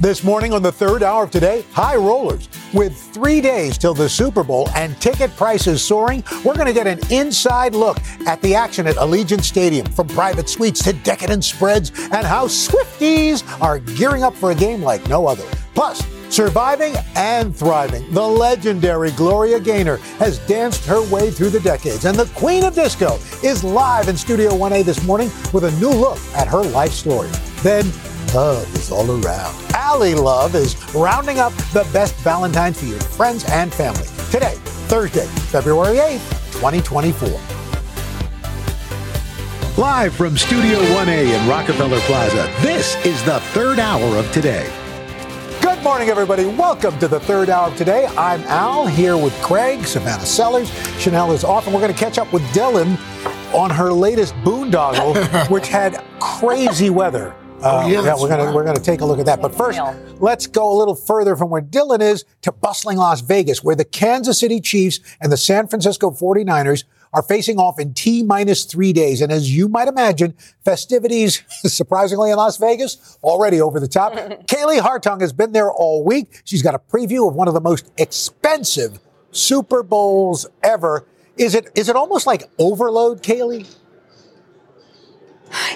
This morning on the third hour of today, high rollers. With three days till the Super Bowl and ticket prices soaring, we're going to get an inside look at the action at Allegiant Stadium from private suites to decadent spreads and how Swifties are gearing up for a game like no other. Plus, Surviving and thriving, the legendary Gloria Gaynor has danced her way through the decades, and the Queen of Disco is live in Studio 1A this morning with a new look at her life story. Then love is all around. Ally Love is rounding up the best Valentine's for your friends and family. Today, Thursday, February 8th, 2024. Live from Studio 1A in Rockefeller Plaza, this is the third hour of today. Good morning, everybody. Welcome to the third hour of today. I'm Al here with Craig, Savannah Sellers. Chanel is off, and we're going to catch up with Dylan on her latest boondoggle, which had crazy weather. Uh, yeah, yeah, we're gonna right. we're gonna take a look at that. But first, let's go a little further from where Dylan is to bustling Las Vegas, where the Kansas City Chiefs and the San Francisco 49ers are facing off in T minus three days. And as you might imagine, festivities, surprisingly in Las Vegas, already over the top. Kaylee Hartung has been there all week. She's got a preview of one of the most expensive Super Bowls ever. Is it is it almost like overload, Kaylee?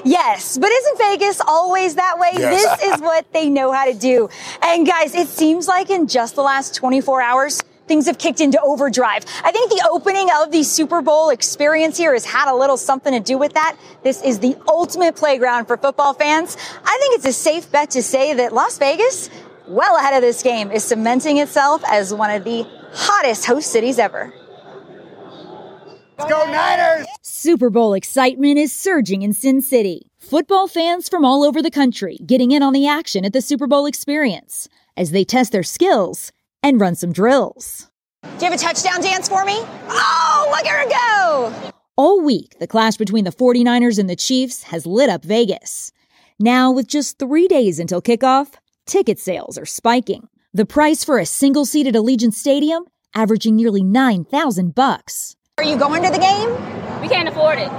Yes, but isn't Vegas always that way? Yes. This is what they know how to do. And guys, it seems like in just the last 24 hours, things have kicked into overdrive. I think the opening of the Super Bowl experience here has had a little something to do with that. This is the ultimate playground for football fans. I think it's a safe bet to say that Las Vegas, well ahead of this game, is cementing itself as one of the hottest host cities ever. Super Bowl excitement is surging in Sin City. Football fans from all over the country getting in on the action at the Super Bowl experience as they test their skills and run some drills. Do you have a touchdown dance for me? Oh, look at her go! All week, the clash between the 49ers and the Chiefs has lit up Vegas. Now, with just three days until kickoff, ticket sales are spiking. The price for a single seat at Allegiant Stadium averaging nearly 9,000 bucks. Are you going to the game? We can't afford it.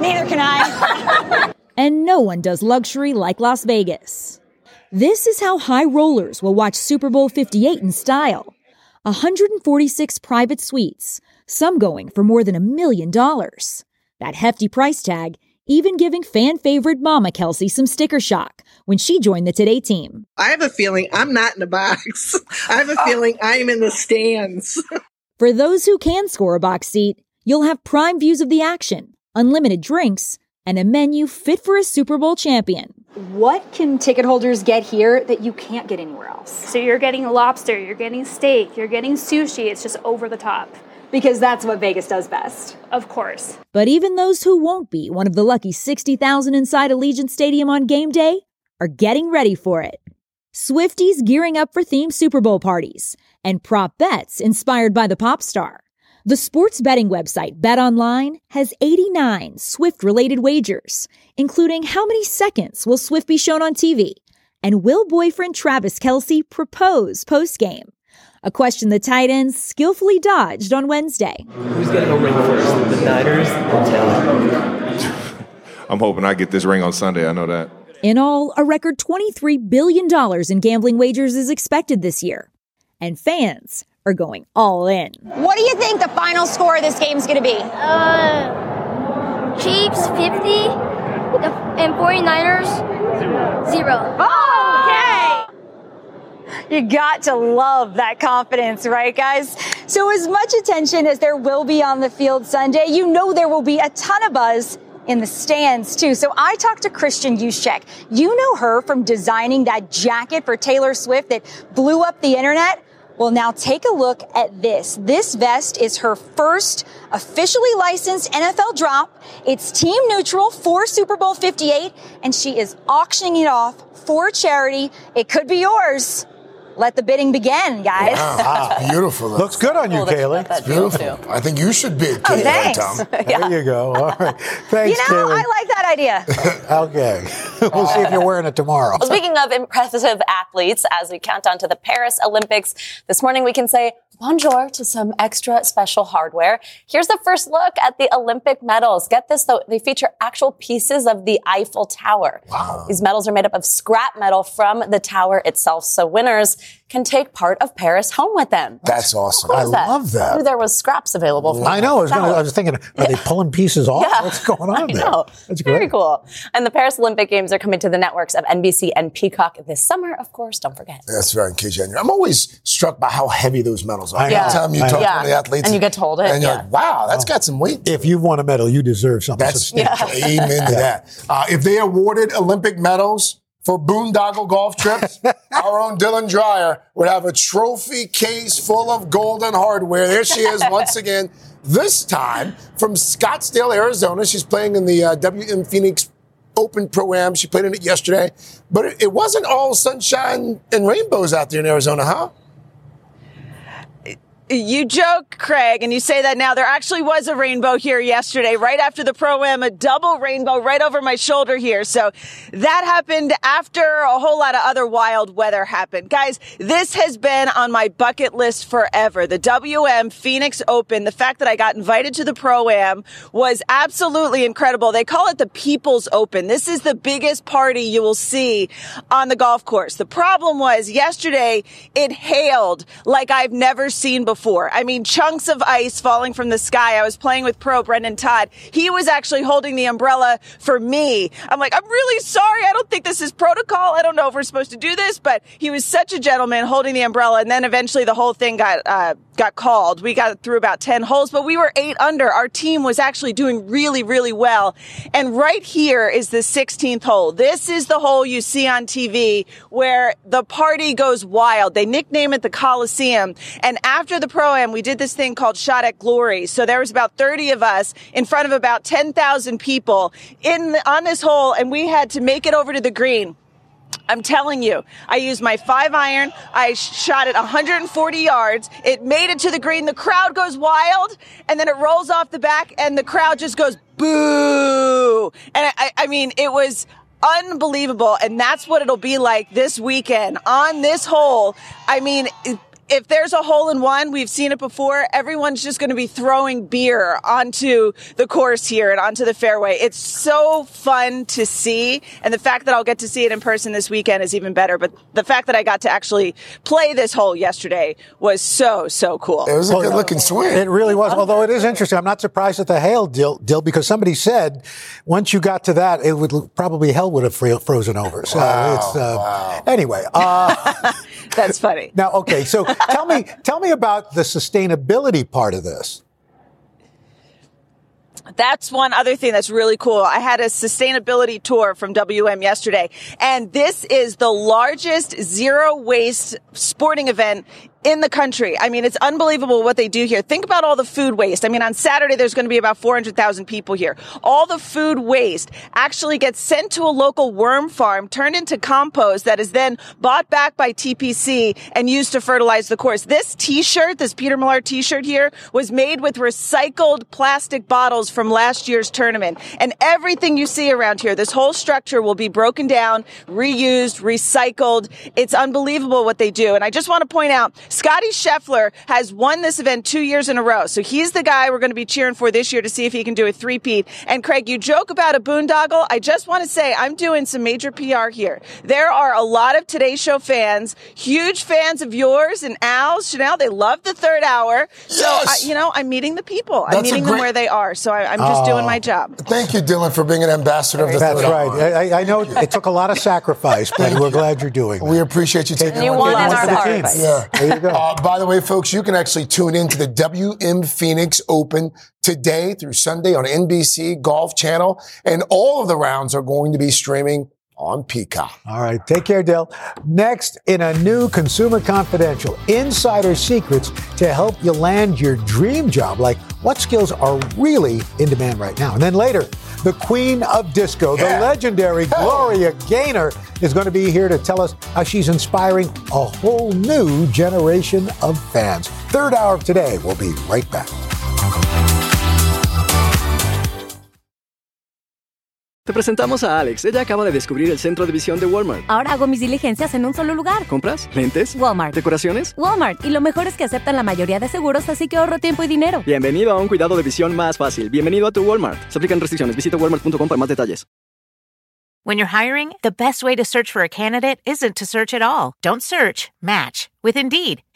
Neither can I. And no one does luxury like Las Vegas. This is how high rollers will watch Super Bowl 58 in style 146 private suites, some going for more than a million dollars. That hefty price tag even giving fan favorite Mama Kelce some sticker shock when she joined the Today team. I have a feeling I'm not in the box. I have a feeling I'm in the stands. For those who can score a box seat, you'll have prime views of the action, unlimited drinks, and a menu fit for a Super Bowl champion. what can ticket holders get here that you can't get anywhere else? So you're getting lobster, you're getting steak, you're getting sushi. It's just over the top. Because that's what Vegas does best. Of course. But even those who won't be one of the lucky 60,000 inside Allegiant Stadium on game day are getting ready for it. Swifties gearing up for themed Super Bowl parties and prop bets inspired by the pop star. The sports betting website BetOnline has 89 Swift related wagers, including how many seconds will Swift be shown on TV and will boyfriend Travis Kelce propose post game? A question the tight ends skillfully dodged on Wednesday. Who's gonna go ring first? The Niners or Taylor? I'm hoping I get this ring on Sunday. I know that. In all, a record $23 billion in gambling wagers is expected this year. And fans are going all in. What do you think the final score of this game is going to be? Uh, Chiefs 50 and 49ers 0. Oh, okay. You got to love that confidence, right, guys? So, as much attention as there will be on the field Sunday, you know there will be a ton of buzz in the stands too. So I talked to Kristin Juszczyk. You know her from designing that jacket for Taylor Swift that blew up the internet. Well, now take a look at this. This vest is her first officially licensed NFL drop. It's team neutral for Super Bowl 58, and she is auctioning it off for charity. It could be yours. Let the bidding begin, guys. Wow, beautiful. Looks good on you, Cool that you Kaylee. got that Beautiful. I think you should bid, Oh, Kaylee, thanks. Tom. There you go. All right. Thanks, You know, Kaylee. I like that idea. okay. we'll see if you're wearing it tomorrow. Well, speaking of impressive athletes, as we count down to the Paris Olympics, this morning we can say bonjour to some extra special hardware. Here's the first look at the Olympic medals. Get this though, they feature actual pieces of the Eiffel Tower. Wow. These medals are made up of scrap metal from the tower itself, so winners can take part of Paris home with them. That's awesome. How I cool is love that. I knew there was scraps available. From I know. I was, gonna, I was thinking, are they pulling pieces off? Yeah. What's going on I there? know. That's Very great. cool. And the Paris Olympic Games are coming to the networks of NBC and Peacock this summer, of course. Don't forget. That's very engaging. I'm always struck by how heavy those medals are. I know. Every time you I talk know. to one of the athletes, And you get told it, and you're yeah. like, "Wow, that's got some weight." If you've won a medal, you deserve something That's substantial. amen to that. Uh, if they awarded Olympic medals for boondoggle golf trips, our own Dylan Dreyer would have a trophy case full of golden hardware. There she is once again. This time from Scottsdale, Arizona. She's playing in the uh, WM Phoenix Open Pro Am. She played in it yesterday, but it, it wasn't all sunshine and rainbows out there in Arizona, huh? You joke, Craig, and you say that now. There actually was a rainbow here yesterday, right after the pro am, a double rainbow right over my shoulder here. So that happened after a whole lot of other wild weather happened. Guys, this has been on my bucket list forever. The WM Phoenix Open, the fact that I got invited to the pro am was absolutely incredible. They call it the People's Open. This is the biggest party you will see on the golf course. The problem was yesterday it hailed like I've never seen before. I mean, chunks of ice falling from the sky. I was playing with pro Brendon Todd. He was actually holding the umbrella for me. I'm like, I'm really sorry. I don't think this is protocol. I don't know if we're supposed to do this, but he was such a gentleman holding the umbrella. And then eventually the whole thing got, uh, got called. We got through about 10 holes, but we were eight under. Our team was actually doing really, really well. And right here is the 16th hole. This is the hole you see on TV where the party goes wild. They nickname it the Coliseum. And after the pro am, we did this thing called Shot at Glory. So there was about 30 of us in front of about 10,000 people in on this hole, and we had to make it over to the green. I'm telling you, I used my five iron. I shot it 140 yards. It made it to the green. The crowd goes wild and then it rolls off the back and the crowd just goes boo. And I, I mean, it was unbelievable. And that's what it'll be like this weekend on this hole. I mean, if there's a hole in one, we've seen it before, everyone's just going to be throwing beer onto the course here and onto the fairway. It's so fun to see. And the fact that I'll get to see it in person this weekend is even better. But the fact that I got to actually play this hole yesterday was so, so cool. It was a good looking swing. It really was. Although it is interesting. I'm not surprised at the hail deal, deal because somebody said once you got to that, it would probably hell would have frozen over. So Wow, it's uh, anyway. Uh, That's funny. now, okay. So tell me, tell me about the sustainability part of this. That's one other thing that's really cool. I had a sustainability tour from WM yesterday, and this is the largest zero waste sporting event in the country. I mean, it's unbelievable what they do here. Think about all the food waste. I mean, on Saturday, there's going to be about 400,000 people here. All the food waste actually gets sent to a local worm farm, turned into compost that is then bought back by TPC and used to fertilize the course. This t-shirt, this Peter Millar t-shirt here was made with recycled plastic bottles from last year's tournament. And everything you see around here, this whole structure will be broken down, reused, recycled. It's unbelievable what they do. And I just want to point out, Scottie Scheffler has won this event two years in a row. So he's the guy we're going to be cheering for this year to see if he can do a three-peat. And Craig, you joke about a boondoggle. I just want to say I'm doing some major PR here. There are a lot of Today Show fans, huge fans of yours and Al's, Chanel. They love the third hour. So, I, you know, I'm meeting the people. I'm That's meeting great- them where they are. So I, I'm just doing my job. Thank you, Dylan, for being an ambassador of the That's third right. hour. I, I- I know it took a lot of sacrifice, but we're glad you're doing. it. We appreciate you taking You one won for in the our team. Yeah. Go. Uh, by the way, folks, you can actually tune in to the WM Phoenix Open today through Sunday on NBC Golf Channel, and all of the rounds are going to be streaming on Peacock. All right, take care, Dale. Next, in a new Consumer Confidential, insider secrets to help you land your dream job. Like what skills are really in demand right now? And then later, the queen of disco, yeah. the legendary Gloria Gaynor, is going to be here to tell us how she's inspiring a whole new generation of fans. Third hour of today. We'll be right back. Te presentamos a Alex. Ella acaba de descubrir el centro de visión de Walmart. Ahora hago mis diligencias en un solo lugar. ¿Compras? ¿Lentes? Walmart. ¿Decoraciones? Walmart. Y lo mejor es que aceptan la mayoría de seguros, así que ahorro tiempo y dinero. Bienvenido a un cuidado de visión más fácil. Bienvenido a tu Walmart. Se aplican restricciones. Visita walmart.com para más detalles. When you're hiring, the best way to search for a candidate isn't to search at all. Don't search, match with Indeed.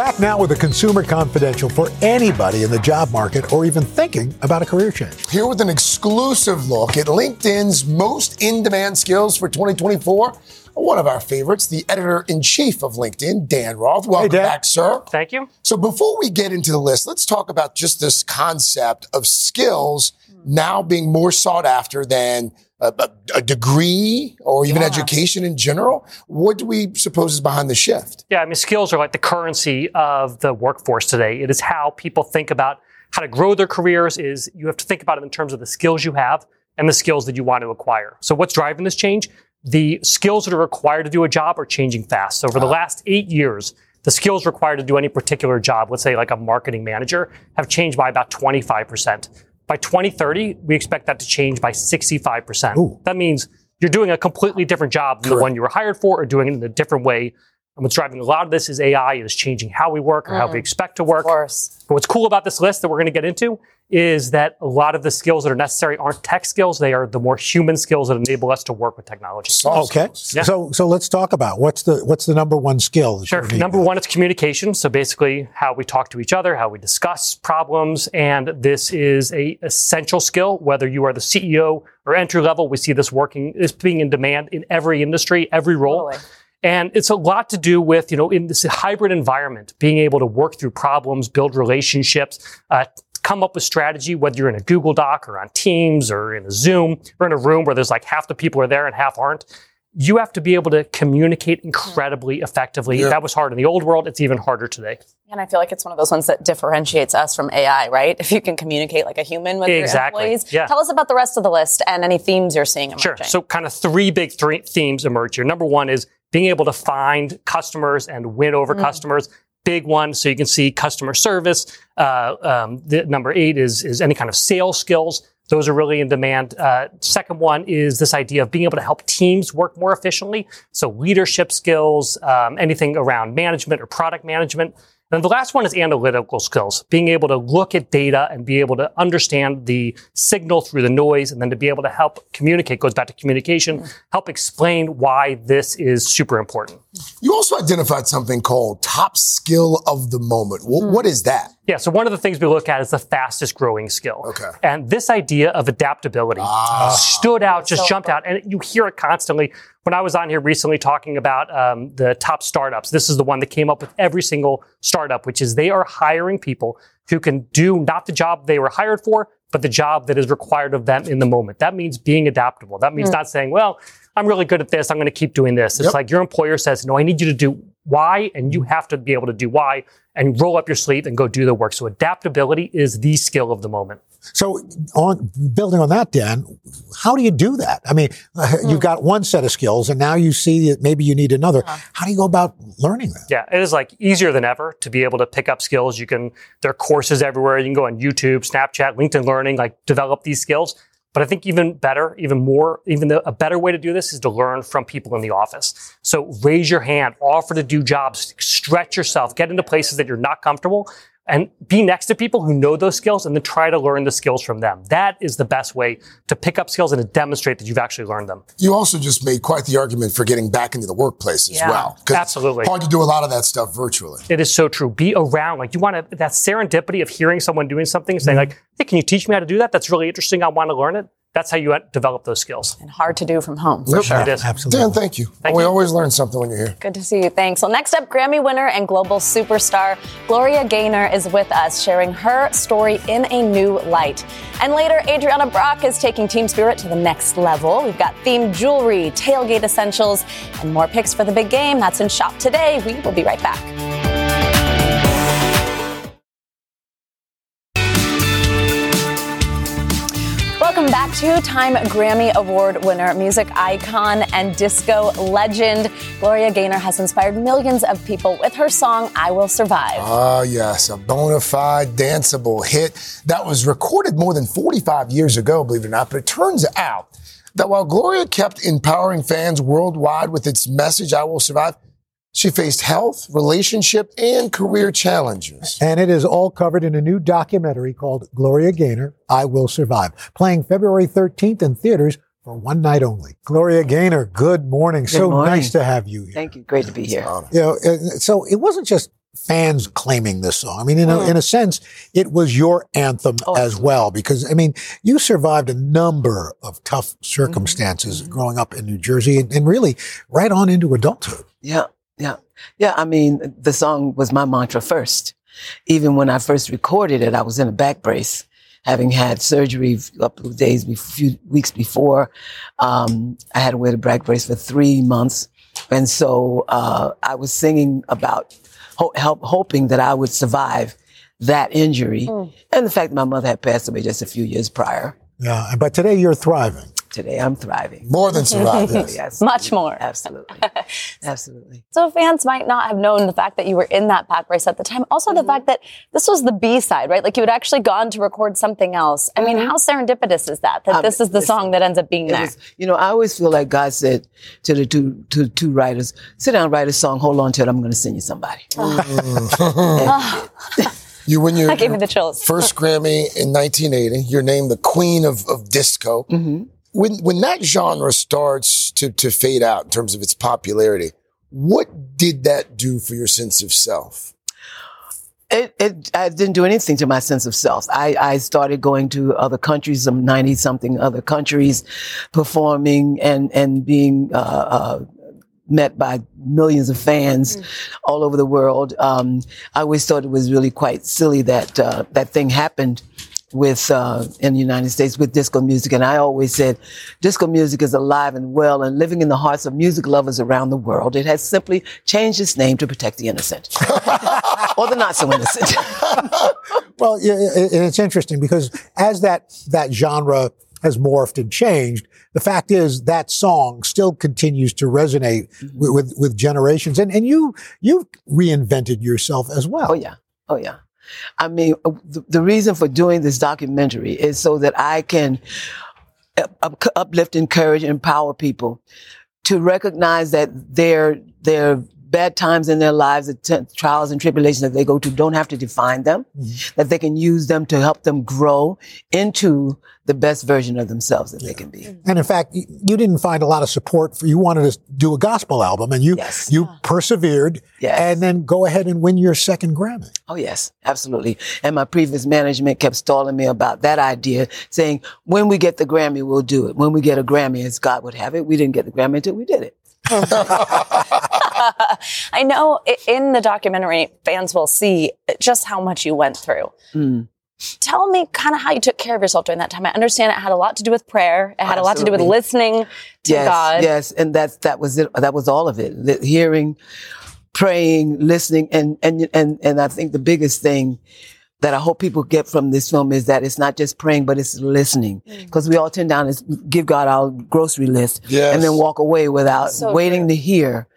Back now with a consumer confidential for anybody in the job market or even thinking about a career change. Here with an exclusive look at LinkedIn's most in demand skills for 2024. One of our favorites, the editor in chief of LinkedIn, Dan Roth. Welcome hey, Dan. back, sir. Thank you. So, before we get into the list, let's talk about just this concept of skills now being more sought after than a, a degree or even yeah. education in general? What do we suppose is behind the shift? Yeah, I mean, skills are like the currency of the workforce today. It is how people think about how to grow their careers. Is you have to think about it in terms of the skills you have and the skills that you want to acquire. So, what's driving this change? The skills that are required to do a job are changing fast. So, over the uh-huh. last eight years, the skills required to do any particular job, let's say like a marketing manager, have changed by about 25%. By 2030, we expect that to change by 65%. Ooh. That means you're doing a completely different job than Correct. the one you were hired for or doing it in a different way. And what's driving a lot of this is AI. It is changing how we work or mm. how we mm. expect to work. Of course. But what's cool about this list that we're going to get into is that a lot of the skills that are necessary aren't tech skills. They are the more human skills that enable us to work with technology. okay. Yeah. So, so let's talk about what's the, what's the number one skill? Sure. Number one it's communication. So basically how we talk to each other, how we discuss problems. And this is a essential skill, whether you are the CEO or entry level. We see this working, this being in demand in every industry, every role. Totally. And it's a lot to do with, you know, in this hybrid environment, being able to work through problems, build relationships, uh, come up with strategy, whether you're in a Google Doc or on Teams or in a Zoom or in a room where there's like half the people are there and half aren't. You have to be able to communicate incredibly effectively. Yeah. That was hard in the old world. It's even harder today. And I feel like it's one of those ones that differentiates us from AI, right? If you can communicate like a human with exactly. your employees. Yeah. Tell us about the rest of the list and any themes you're seeing emerging. Sure. So kind of three big three themes emerge here. Number one is being able to find customers and win over mm. customers. Big one. So you can see customer service. Uh, um, the number eight is, is any kind of sales skills. Those are really in demand. Uh, second one is this idea of being able to help teams work more efficiently. So leadership skills, um, anything around management or product management. And the last one is analytical skills, being able to look at data and be able to understand the signal through the noise and then to be able to help communicate, goes back to communication, help explain why this is super important. You also identified something called top skill of the moment. Mm. What is that? Yeah, so one of the things we look at is the fastest growing skill. Okay. And this idea of adaptability ah. stood out, just so jumped out. And you hear it constantly. When I was on here recently talking about um, the top startups, this is the one that came up with every single startup, which is they are hiring people who can do not the job they were hired for, but the job that is required of them in the moment. That means being adaptable. That means mm. not saying, well, I'm really good at this. I'm going to keep doing this. It's yep. like your employer says, no, I need you to do Y and you have to be able to do Y and roll up your sleeve and go do the work. So adaptability is the skill of the moment. So, on building on that, Dan, how do you do that? I mean, uh, Hmm. you've got one set of skills, and now you see that maybe you need another. How do you go about learning that? Yeah, it is like easier than ever to be able to pick up skills. You can, there are courses everywhere. You can go on YouTube, Snapchat, LinkedIn Learning, like develop these skills. But I think even better, even more, even the, a better way to do this is to learn from people in the office. So raise your hand, offer to do jobs, stretch yourself, get into places that you're not comfortable and be next to people who know those skills and then try to learn the skills from them. That is the best way to pick up skills and to demonstrate that you've actually learned them. You also just made quite the argument for getting back into the workplace as Yeah. well. 'Cause Absolutely. it's Hard to do a lot of that stuff virtually. It is so true. Be around. Like you want to, that serendipity of hearing someone doing something, saying Mm-hmm. like, hey, can you teach me how to do that? That's really interesting. I want to learn it. That's how you develop those skills. And hard to do from home. Yep. It is. Dan, thank you. we always learn something when you're here. Good to see you. Thanks. Well, next up, Grammy winner and global superstar Gloria Gaynor is with us, sharing her story in a new light. And later, Adrianna Brach is taking Team Spirit to the next level. We've got themed jewelry, tailgate essentials, and more picks for the big game. That's in shop today. We will be right back. Welcome back to Time Grammy Award winner, music icon, and disco legend. Gloria Gaynor has inspired millions of people with her song I Will Survive. Ah, yes, a bona fide danceable hit that was recorded more than 45 years ago, believe it or not. But it turns out that while Gloria kept empowering fans worldwide with its message, I Will Survive, she faced health, relationship, and career challenges. And it is all covered in a new documentary called Gloria Gaynor, I Will Survive, playing February 13th in theaters for one night only. Gloria Gaynor, good morning. Good so morning. nice to have you here. Thank you. Great to be here. You know, uh, so it wasn't just fans claiming this song. I mean, in a, Mm. in a sense, it was your anthem Oh, as well, because I mean, you survived a number of tough Mm-hmm. circumstances growing up in New Jersey and, and really right on into adulthood. Yeah, yeah, yeah. I mean, the song was my mantra first. Even when I first recorded it, I was in a back brace, having had surgery a couple of days, a few weeks before. Um, I had to wear the back brace for three months, and so uh, I was singing about ho- help, hoping that I would survive that injury, and the fact that my mother had passed away just a few years prior. Yeah, but today you're thriving. Today I'm thriving. More than surviving. yes. Much more. Absolutely. Absolutely. So fans might not have known the fact that you were in that back race at the time. Also the fact that this was the B side, right? Like you had actually gone to record something else. I mean, how serendipitous is that? That Um, this is the song that ends up being It there. was- you know, I always feel like God said to the two to two writers, "Sit down, write a song. Hold on to it. I'm going to send you somebody." You win your, That gave me the chills. first Grammy in 1980. You're named the queen of, of disco. Mm-hmm. When when that genre starts to, to fade out in terms of its popularity, what did that do for your sense of self? It, it, I didn't do anything to my sense of self. I, I started going to other countries, some 90 something other countries, performing and, and being, uh, uh, met by millions of fans all over the world. Um, I always thought it was really quite silly that, uh, that thing happened with, uh, in the United States with disco music. And I always said, disco music is alive and well and living in the hearts of music lovers around the world. It has simply changed its name to protect the innocent. or the not so innocent. Well, yeah, it- it's interesting because as that that genre has morphed and changed, the fact is that song still continues to resonate with, with with generations, and and you you've reinvented yourself as well. Oh yeah, oh yeah. I mean, uh, the, the reason for doing this documentary is so that I can up- up- uplift, encourage, empower people to recognize that their their bad times in their lives, the t- trials and tribulations that they go to, don't have to define them. Mm-hmm. That they can use them to help them grow into the best version of themselves that they can be. And in fact, you you didn't find a lot of support for. You wanted to do a gospel album, and you you ah. persevered, and then go ahead and win your second Grammy. Oh yes, absolutely. And my previous management kept stalling me about that idea, saying, when we get the Grammy, we'll do it. When we get a Grammy, as God would have it, we didn't get the Grammy until we did it. I know in the documentary, fans will see just how much you went through. Mm. Tell me kind of how you took care of yourself during that time. I understand it had a lot to do with prayer. It had a lot to do with listening to yes, God. Yes, and that's that was it. That was all of it. Hearing, praying, listening, and and and and I think the biggest thing that I hope people get from this film is that it's not just praying, but it's listening. Mm. Because we all tend down and give God our grocery list Yes. and then walk away without So waiting to hear,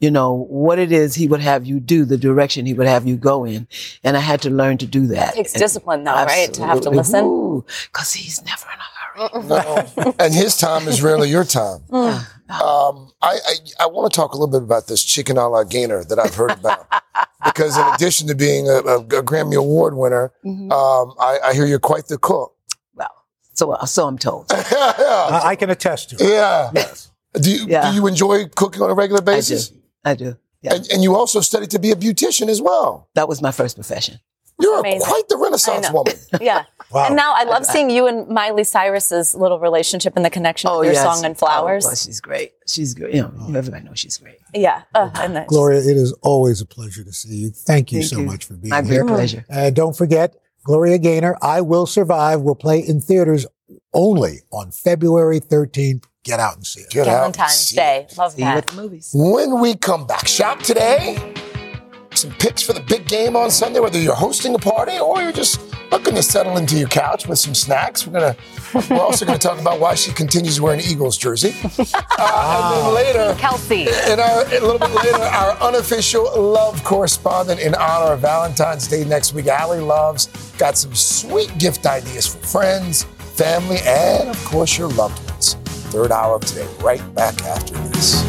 you know, what it is he would have you do, the direction he would have you go in. And I had to learn to do that. It takes discipline, though, right? To have to listen. Because he's never in a No. and his time is rarely your time. Mm. Um, I, I, I want to talk a little bit about this chicken a la Gaynor that I've heard about. because in addition to being a, a, a Grammy Award winner, Mm-hmm. um, I, I hear you're quite the cook. Well, So, so I'm told. I, I can attest to it. Yeah. Do you, Yeah. do you enjoy cooking on a regular basis? I do. I And, and you also studied to be a beautician as well. That was my first profession. You're Amazing. quite the Renaissance woman. Yeah. Wow. And now I love seeing you and Miley Cyrus's little relationship and the connection Oh, of your yes. song and flowers. Oh, well, she's great. She's great. You know, everybody knows she's great. yeah. Uh, and then Gloria, it is always a pleasure to see you. Thank you Thank so you. much for being here. My here. great pleasure. Uh, don't forget, Gloria Gaynor, I Will Survive will play in theaters only on February 13th. Get out and see it. Get out. Valentine's Day. Love See you at that. the movies. When we come back, shop today. Some picks for the big game on Sunday, whether you're hosting a party or you're just looking to settle into your couch with some snacks. We're gonna. We're also gonna talk about why she continues wearing an Eagles jersey. Uh, and then later, Kelsey. in our, a little bit later, our unofficial love correspondent in honor of Valentine's Day next week, Ally Loves, got some sweet gift ideas for friends, family, and of course your loved ones. Third hour of today, right back after this.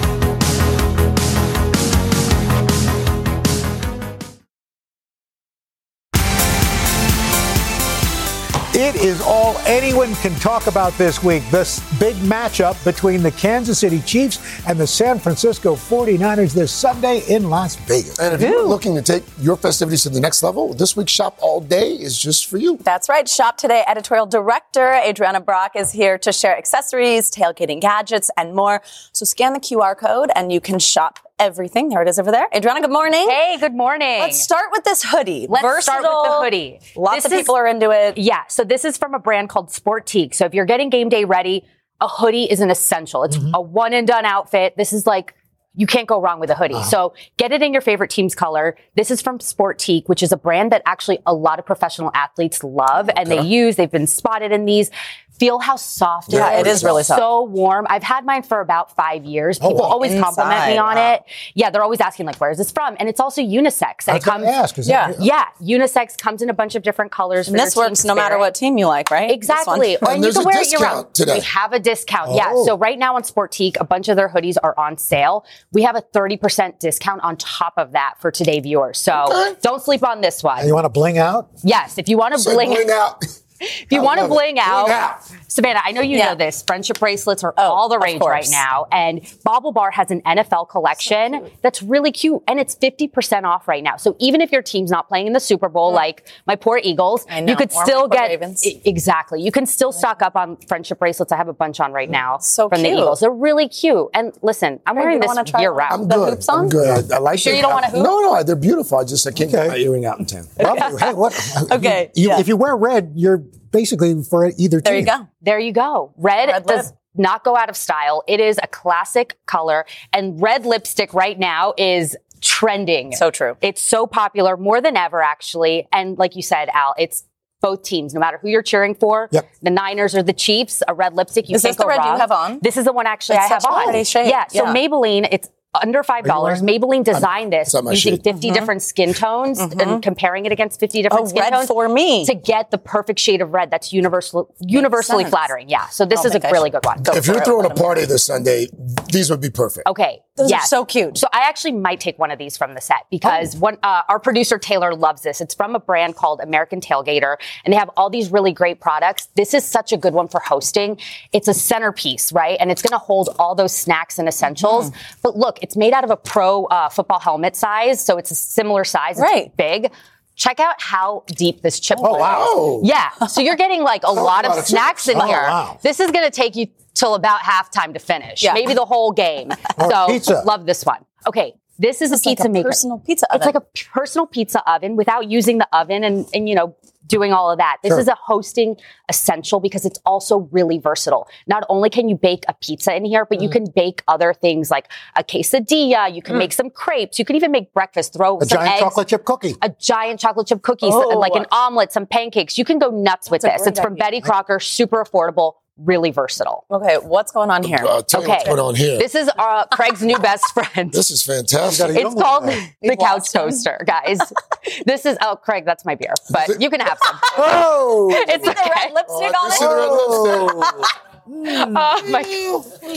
It is all anyone can talk about this week. This big matchup between the Kansas City Chiefs and the San Francisco 49ers this Sunday in Las Vegas. And if you're looking to take your festivities to the next level, this week's Shop All Day is just for you. That's right. Shop Today editorial director Adrianna Brach is here to share accessories, tailgating gadgets, and more. So scan the QR code and you can shop everything. There it is over there. Adrianna, good morning. Hey, good morning. Let's start with this hoodie. Let's start with the Versatile. hoodie. Lots This of is- people are into it. Yeah. So this is from a brand called Sportiqe. So if you're getting game day ready, a hoodie is an essential. It's mm-hmm. a one and done outfit. This is like you can't go wrong with a hoodie. Ah. So get it in your favorite team's color. This is from Sportiqe, which is a brand that actually a lot of professional athletes love and they use. They've been spotted in these. Feel how soft Yeah, it it is. is really soft. So warm. I've had mine for about five years. Oh, People wow. always compliment me on wow. it. Yeah, they're always asking like, where is this from? And it's also unisex. And I it comes. ask, yeah. that- Yeah, unisex comes in a bunch of different colors. And for this your works team no matter what team you like, right? Exactly. Or And you there's can a wear it year discount round. today. We have a discount. Yeah. Oh. So right now on Sportiqe, a bunch of their hoodies are on sale. We have a 30% discount on top of that for today viewers. So Okay. don't sleep on this And you want to bling out? Yes. If you want to bling, bling out. if you want to bling out, Bling out. Savannah, I know you Yeah. know this. Friendship bracelets are Oh, all the rage right now. And BaubleBar has an NFL collection that's really cute. And it's 50% off right now. So even if your team's not playing in the Super Bowl, like my poor Eagles, I know. you could Or still get Ravens. Exactly. You can still stock up on friendship bracelets. I have a bunch on right mm. now So from the. Eagles. They're really cute. And listen, I'm Greg, wearing this try year round. I'm The good. hoops on? I'm good. I, I like sure you don't want a hoop? No, no, they're beautiful. I just I can't get Okay. my earring out in town. Well, hey, what? Okay, You, yeah. If you wear red, you're basically for either team. There you go. There you go. Red, Red does lip. not go out of style. It is a classic color and red lipstick right now is trending. So true. It's so popular more than ever actually. And like you said, Al, it's both teams, no matter who you're cheering for, Yep. the Niners or the Chiefs, a red lipstick, you Is can't this the go red you wrong. have on? This is the one actually It's I have such a on. pretty shade. Yeah. So Yeah. Maybelline, it's under five dollars. wearing Maybelline designed this it's not my using shade. 50 different skin tones and comparing it against 50 different Oh, skin red tones for me. to get the perfect shade of red that's universal, universally flattering. Yeah. So this don't is a think I really good one. go If you're it. throwing a Let 'em- party this Sunday, these would be perfect. Okay. Those are so cute. So I actually might take one of these from the set because one, uh, our producer Taylor loves this. It's from a brand called American Tailgater, and they have all these really great products. This is such a good one for hosting. It's a centerpiece, right? And it's going to hold all those snacks and essentials. Mm-hmm. But look, it's made out of a pro uh, football helmet size, so it's a similar size. It's Right. big. Check out how deep this chip Oh, hole wow. is. Yeah. So you're getting like a lot a lot of of snacks in. Oh, here. wow. This is going to take you till about halftime to finish. Yeah. Maybe the whole game. So pizza. love this one. Okay. This is It's a like pizza a maker. personal pizza It's like a personal pizza oven without using the oven and, and you know, doing all of that. This Sure. is a hosting essential because it's also really versatile. Not only can you bake a pizza in here, but you Mhm. can bake other things like a quesadilla. You can Mm. make some crepes. You can even make breakfast. Throw A some giant eggs, chocolate chip cookie. a giant chocolate chip cookie, Oh. like an omelet, some pancakes. You can go nuts with That's a this. It's great from idea. Betty Crocker, super affordable, really versatile. Okay, what's going on here? Uh, tell you what's going on here. This is uh, Craig's new best friend. This is fantastic. It's called the couch toaster, guys. this is oh, Craig, that's my beer, but you can have some. Oh, it's the red lipstick on it. Oh my!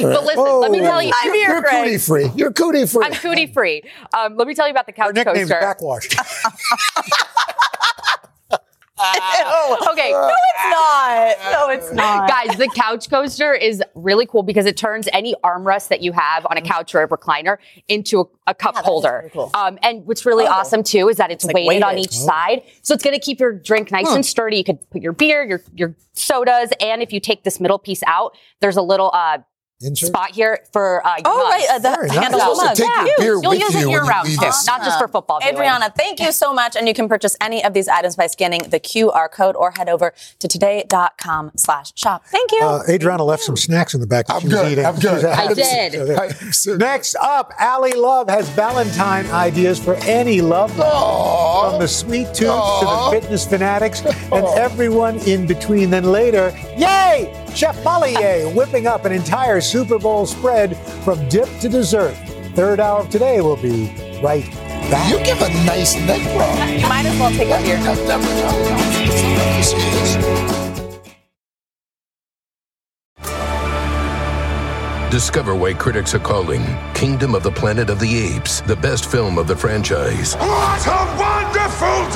But listen, let me tell you, You're, you're cootie free. You're cootie free. I'm cootie free. Um, let me tell you about the couch Nickname's coaster. backwash. Okay. No, it's not. No, it's not. Guys, the couch coaster is really cool because it turns any armrest that you have on a couch or a recliner into a, a cup holder. Um, and what's really awesome too is that it's, like weighted, on weighted. each side. So it's going to keep your drink nice Hmm. and sturdy. You could put your beer, your, your sodas, and if you take this middle piece out, there's a little, uh, Insert? Spot here for uh, your Oh, mugs. right, uh, the Very nice. handle You're of the supposed to mug. take your Yeah. beer You'll with use you it when year round, leave huh? not just for football. viewing. Adrianna, thank you so much. And you can purchase any of these items by scanning the QR code or head over to today.com slash shop. Thank you. Uh, Adrianna left some snacks in the back. that I'm good. eating. I'm good. I did. Next up, Ally Love has Valentine ideas for any love life. From the sweet tunes to the fitness fanatics and everyone in between. Then later, yay! Chef Molly Yeh whipping up an entire Super Bowl spread from dip to dessert. Third hour of today will be right back. You give a nice neck rub. You might as well take a beer. Discover why critics are calling Kingdom of the Planet of the Apes the best film of the franchise. What a wonderful day!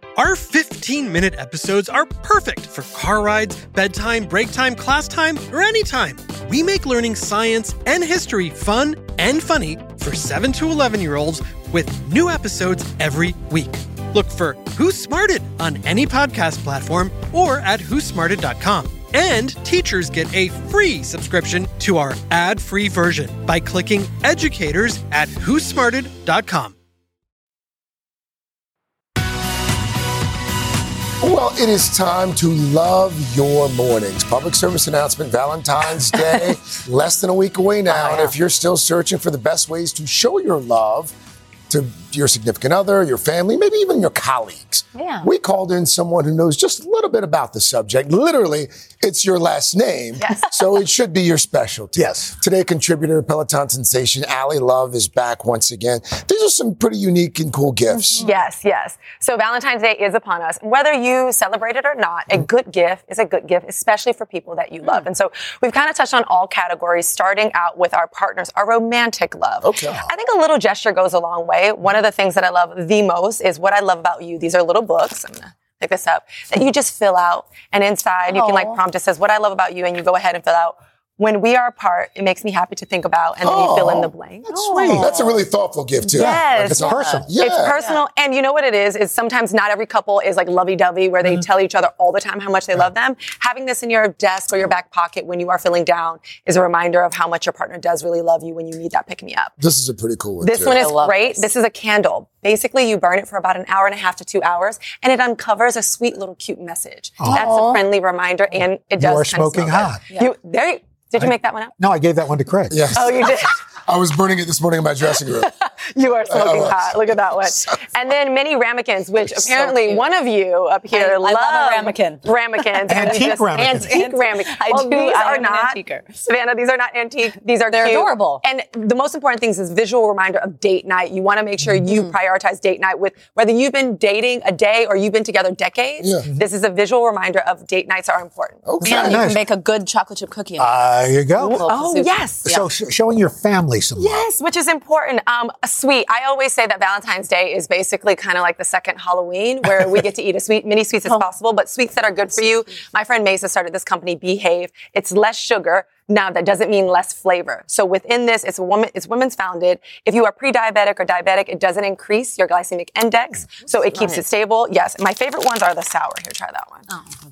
Our 15 minute episodes are perfect for car rides, bedtime, break time, class time, or anytime. We make learning science and history fun and funny for 7 to 11 year olds with new episodes every week. Look for Who Smarted on any podcast platform or at whosmarted.com. And teachers get a free subscription to our ad free version by clicking educators at whosmarted.com. Well, it is time to love your mornings. Public service announcement Valentine's Day, less than a week away now. Oh, and if you're still searching for the best ways to show your love to your significant other, your family, maybe even your colleagues, Yeah. we called in someone who knows just a little bit about the subject. Literally, it's your last name. Yes. So it should be your specialty. Yes. Today, contributor, Peloton sensation, Ally Love is back once again. These are some pretty unique and cool gifts. Mm-hmm. Yes, yes. So Valentine's Day is upon us. Whether you celebrate it or not, a mm-hmm. good gift is a good gift, especially for people that you mm-hmm. love. And so we've kind of touched on all categories, starting out with our partners, our romantic love. Okay. I think a little gesture goes a long way. One of the things that I love the most is what I love about you. These are little books. I'm gonna pick this up that you just fill out, and inside you can like prompt. It says what I love about you, and you go ahead and fill out. When we are apart, it makes me happy to think about, and then you fill in the blank. That's sweet. That's a really thoughtful gift, too. Yes. It's personal. Yeah. It's personal. And you know what it is? Is sometimes not every couple is like lovey dovey where Mm-hmm. they tell each other all the time how much they love them. Having this in your desk or your back pocket when you are feeling down is a reminder of how much your partner does really love you when you need that pick me up. This is a pretty cool one. This too. one is great. This. is a candle. Basically, you burn it for about an hour and a half to two hours, and it uncovers a sweet little cute message. That's a friendly reminder, and it does. You are smoking hot. good. You, there, did you make that one up? No, I gave that one to Craig. Yes. Oh, you did. I was burning it this morning in my dressing room. You are smoking hot. Look at that one. And then mini ramekins, which apparently one of you up here I- I love, love a ramekin. Ramekins. And Antique just- ramekins. Antique ramekins. I well, do. these I are am not. antiquer. Savannah, these are not antique. These are They're cute. adorable. And the most important things is visual reminder of date night. You want to make sure you Mm-hmm. prioritize date night with whether you've been dating a day or you've been together decades. Yeah. This is a visual reminder of date nights are important. Okay. And you nice. can make a good chocolate chip cookie. in it. There you go. Oh, soup. yes. So sh- showing your family family some love. Yes, which is important. Um, a sweet. I always say that Valentine's Day is basically kind of like the second Halloween, where we get to eat as sweet, many sweets as possible, but sweets that are good for you. My friend Mesa started this company, Behave. It's less sugar. Now that doesn't mean less flavor. So within this, it's a woman, it's women's founded. If you are pre-diabetic or diabetic, it doesn't increase your glycemic index, so it keeps it stable. Yes, my favorite ones are the sour. Here, try that one.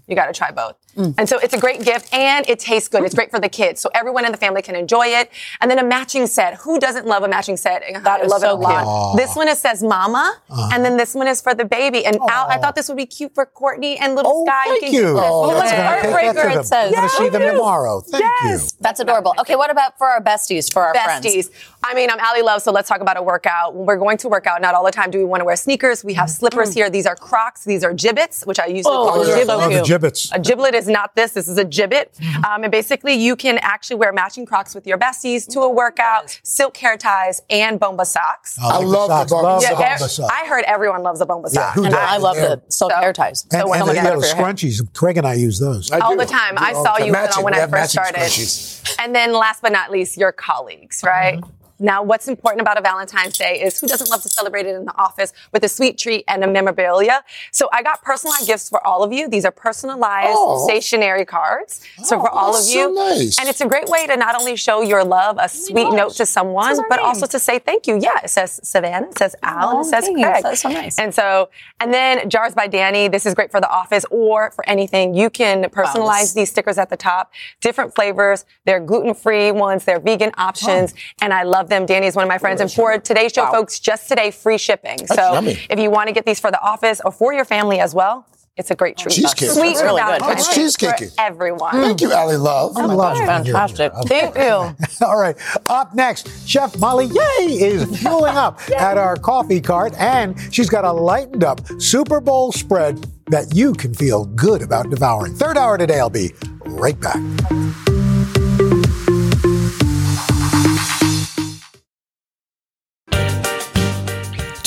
You got to try both. Mm. And so it's a great gift and it tastes good. It's great for the kids. So everyone in the family can enjoy it. And then a matching set. Who doesn't love a matching set? Uh-huh. I love so it a lot. cute. This one it says mama, uh-huh. and then this one is for the baby. And Al, I thought this would be cute for Courtney and little oh, Sky. Thank can you. get this. Oh, that's at gonna take that to Heartbreaker, it says. I'm gonna see them tomorrow. Thank Yes. you. That's adorable. Okay, what about for our besties, for our friends? Besties. I mean, I'm Ali Love, so let's talk about a workout. When we're going to work out, not all the time do we want to wear sneakers. We have slippers mm. here. These are Crocs. These are gibbets, which I usually Oh, call yeah. gibbets. Oh, the gibbets. A giblet is not this. This is a gibbet. Um, and basically, you can actually wear matching Crocs with your besties to a workout, silk hair ties, and bomba socks. I like the love the socks. bomba Love the bomba ev- sock. I heard everyone loves a bomba Yeah, sock. who and? I love Yeah. the silk hair ties. And, So and when the I little get it for your hair. scrunchies. Craig and I use those. all the time. I all saw you Matching. when I first started. scrunchies. And then last but not least, your colleagues, right? Now, what's important about a Valentine's Day is who doesn't love to celebrate it in the office with a sweet treat and a memorabilia? So I got personalized gifts for all of you. These are personalized Oh. stationary cards. So for Oh, all of you. so nice. And it's a great way to not only show your love, a sweet note to someone, but name. also to say thank you. Yeah, it says Savannah, it says Alan, Oh, it says thanks. Craig. That's so nice. And so, and then Jars by Dani. This is great for the office or for anything. You can personalize this- these stickers at the top, different flavors. They're gluten free ones, they're vegan options, and I love them. Dani is one of my friends. And for today's show, folks, just today, free shipping. so yummy. if you want to get these for the office or for your family as well, it's a great treat. cheesecake. Sweet That's really good. Valentine's Oh, it's Day cheesecakey. for everyone. Thank you, Ally Love. I love it. Fantastic. Thank you. All right. Up next, Chef Molly Yeh is fueling up at our coffee cart, and she's got a lightened up Super Bowl spread that you can feel good about devouring. Third hour today. I'll be right back.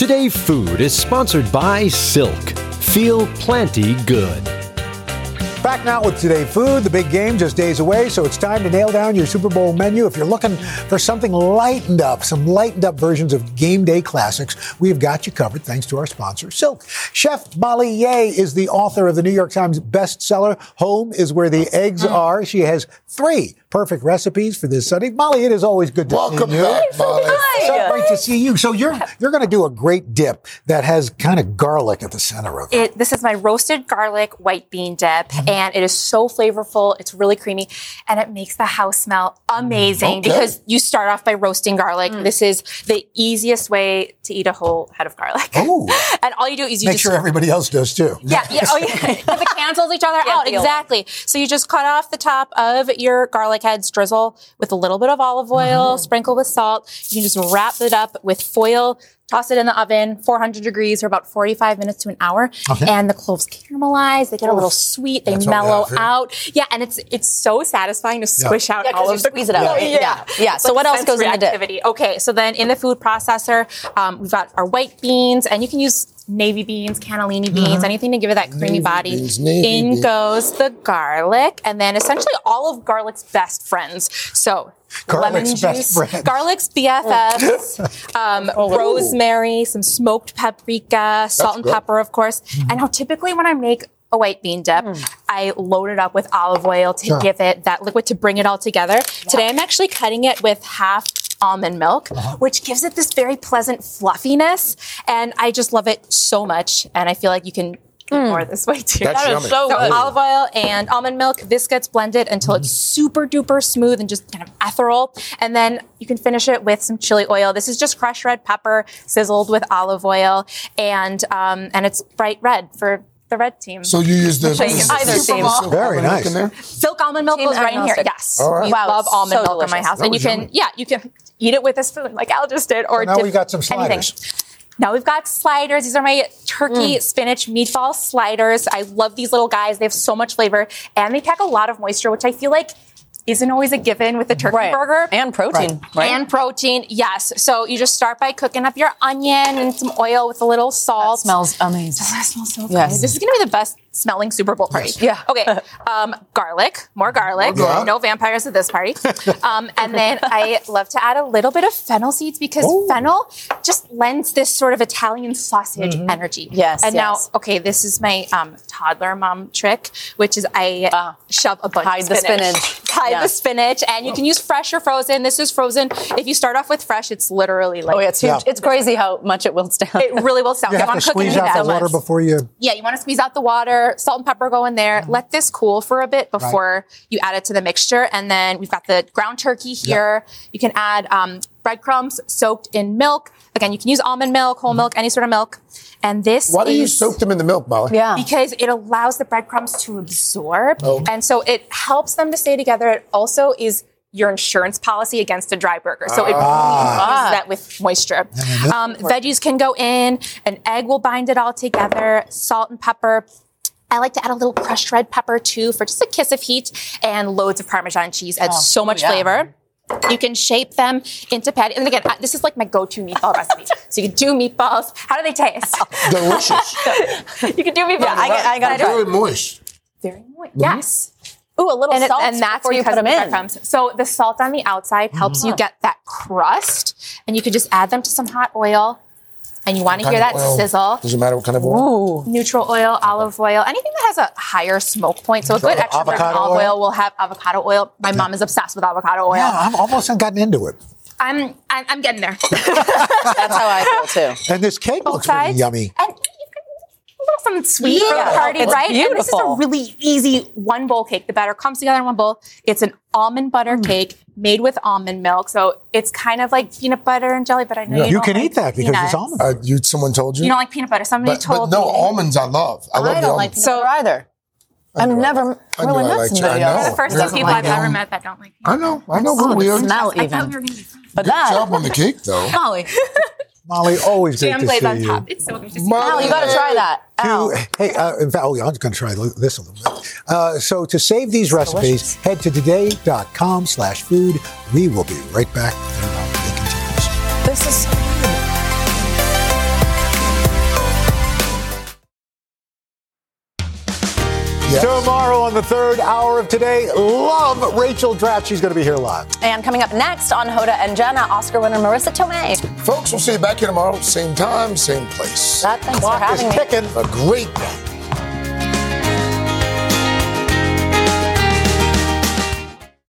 Today Food is sponsored by Silk. Feel plenty good. Back now with Today Food, the big game just days away, so it's time to nail down your Super Bowl menu. If you're looking for something lightened up, some lightened up versions of game day classics, we've got you covered thanks to our sponsor, Silk. Chef Molly Yeh is the author of the New York Times bestseller, Home is Where the Eggs Are. She has three perfect recipes for this Sunday. Molly, it is always good to Welcome see you. back, Molly. So great to see you. So you're you're going to do a great dip that has kind of garlic at the center of it. It, this is my roasted garlic white bean dip, Mm-hmm. and it is so flavorful. It's really creamy, and it makes the house smell amazing Okay. because you start off by roasting garlic. This is the easiest way to eat a whole head of garlic. Oh. and all you do is you Make just sure everybody else does too. yeah, yeah, oh yeah. 'Cause it cancels each other out. Exactly. So you just cut off the top of your garlic heads, drizzle with a little bit of olive oil, uh-huh. sprinkle with salt. You can just wrap it up with foil, toss it in the oven, 400 degrees for about 45 minutes to an hour. Okay. And the cloves caramelize. They get a Oh, little sweet. They that's what we mellow out. Yeah, and it's it's so satisfying to squish out Yeah, 'cause all you of the squeeze it out, Oh, right? Yeah. Yeah. Yeah. So like what else goes in the dip? activity. Okay, so then in the food processor, um, we've got our white beans, and you can use navy beans, cannellini beans, Mhm. anything to give it that creamy Navy body. beans, navy in beans. goes the garlic, and then essentially all of garlic's best friends. So Garlic's lemon best juice, friends. garlic's BFFs, oh. um, oh, rosemary, some smoked paprika, salt and good. pepper, of course. Mm-hmm. And now typically when I make a white bean dip, mm. I load it up with olive oil to Sure. give it that liquid to bring it all together. Today I'm actually cutting it with half almond milk, uh-huh. which gives it this very pleasant fluffiness. And I just love it so much. And I feel like you can eat more this way too. That's That is yummy. so good. olive oil and almond milk. This gets blended until it's super duper smooth and just kind of ethereal. And then you can finish it with some chili oil. This is just crushed red pepper sizzled with olive oil, and um, and it's bright red for the red team. So you use the, So you can the either super team. Very nice. in there? Silk almond milk Team goes right in here. agnostic. Yes, All right. we Wow, love almond so milk in my house, That and you was can yummy. yeah you can eat it with a spoon like Al just did, or So now dip we've got some anything. Now we've got sliders. These are my turkey mm. spinach meatball sliders. I love these little guys. They have so much flavor and they pack a lot of moisture, which I feel like isn't always a given with a turkey Right. burger. And protein, right? And protein, yes. So you just start by cooking up your onion and some oil with a little salt. smells amazing. Oh, that smells so Yes. good. This is going to be the best smelling Super Bowl party. Yeah. Okay. Um, garlic, more garlic. More. No vampires at this party. um, and then I love to add a little bit of fennel seeds because fennel just lends this sort of Italian sausage energy. Yes, And yes. now, okay, this is my um, toddler mom trick, which is I shove a bunch Hide of the spinach. spinach. Hide Yeah. the spinach, and you can use fresh or frozen. This is frozen. If you start off with fresh, it's literally like Oh, yeah, it's huge. It's crazy how much it wilts down. it really will sound. You have to want to squeeze out the water much. before you. Yeah, you want to squeeze out the water, salt and pepper go in there. Let this cool for a bit before you add it to the mixture. And then we've got the ground turkey here. You can add um, breadcrumbs soaked in milk. Again, you can use almond milk, whole milk, any sort of milk. And this Why do you soak them in the milk, Molly? Yeah. because it allows the breadcrumbs to absorb. Oh. And so it helps them to stay together. It also is your insurance policy against a dry burger. So it Ah. that with moisture. Um, veggies can go in. An egg will bind it all together. Salt and pepper. I like to add a little crushed red pepper too for just a kiss of heat and loads of Parmesan cheese adds oh, so much yeah. flavor. You can shape them into patty. And again, this is like my go-to meatball recipe. So you can do meatballs. How do they taste? Delicious. you can do meatballs. Yeah, I, got- I got Very moist. very moist. Yes. Mm-hmm. Ooh, a little And, it- salt and that's where you put them the in. breadcrumbs. So the salt on the outside helps you mm-hmm. get that crust, and you could just add them to some hot oil. And you want to hear that oil. sizzle. Doesn't matter what kind of oil. Neutral oil, olive oil, anything that has a higher smoke point. So a good extra virgin avocado olive oil? oil will have avocado oil. My mom is obsessed with avocado oil. Yeah, I'm almost gotten into it. I'm, I'm I'm getting there. That's how I feel too. And this cake Both looks pretty yummy. And you can a little something sweet for Yeah, the party, it's right? And this is a really easy one bowl cake. The batter comes together in one bowl. It's an almond butter Mm. cake made with almond milk. So it's kind of like peanut butter and jelly, but I know you, You don't can like eat that because it's almond. Uh, you, someone told you? You don't like peanut butter. Somebody but, but no, me. almonds I love. I I the don't like almonds. peanut butter either. I've never like- I really met like- somebody else. the first two people I I've ever met that don't like I know. I know. We're the weird. smell even. we were going to be friends. But Good that, job on the cake, though. Molly, Molly, always great Jam to see on you. top. It's so good to. Molly. Al, you got to try that. Al. To, hey, uh, in fact, oh, yeah, I'm just going to try this a little bit. Uh, so to save these recipes, head to today.com slash food. We will be right back. And uh, continues. This is Tomorrow on the third hour of today, love Rachel Dratch. She's going to be here live. and coming up next on Hoda and Jenna, Oscar winner Marisa Tomei. Folks, we'll see you back here tomorrow. Same time, same place. That, thanks for Clock is having me. ticking. A great day.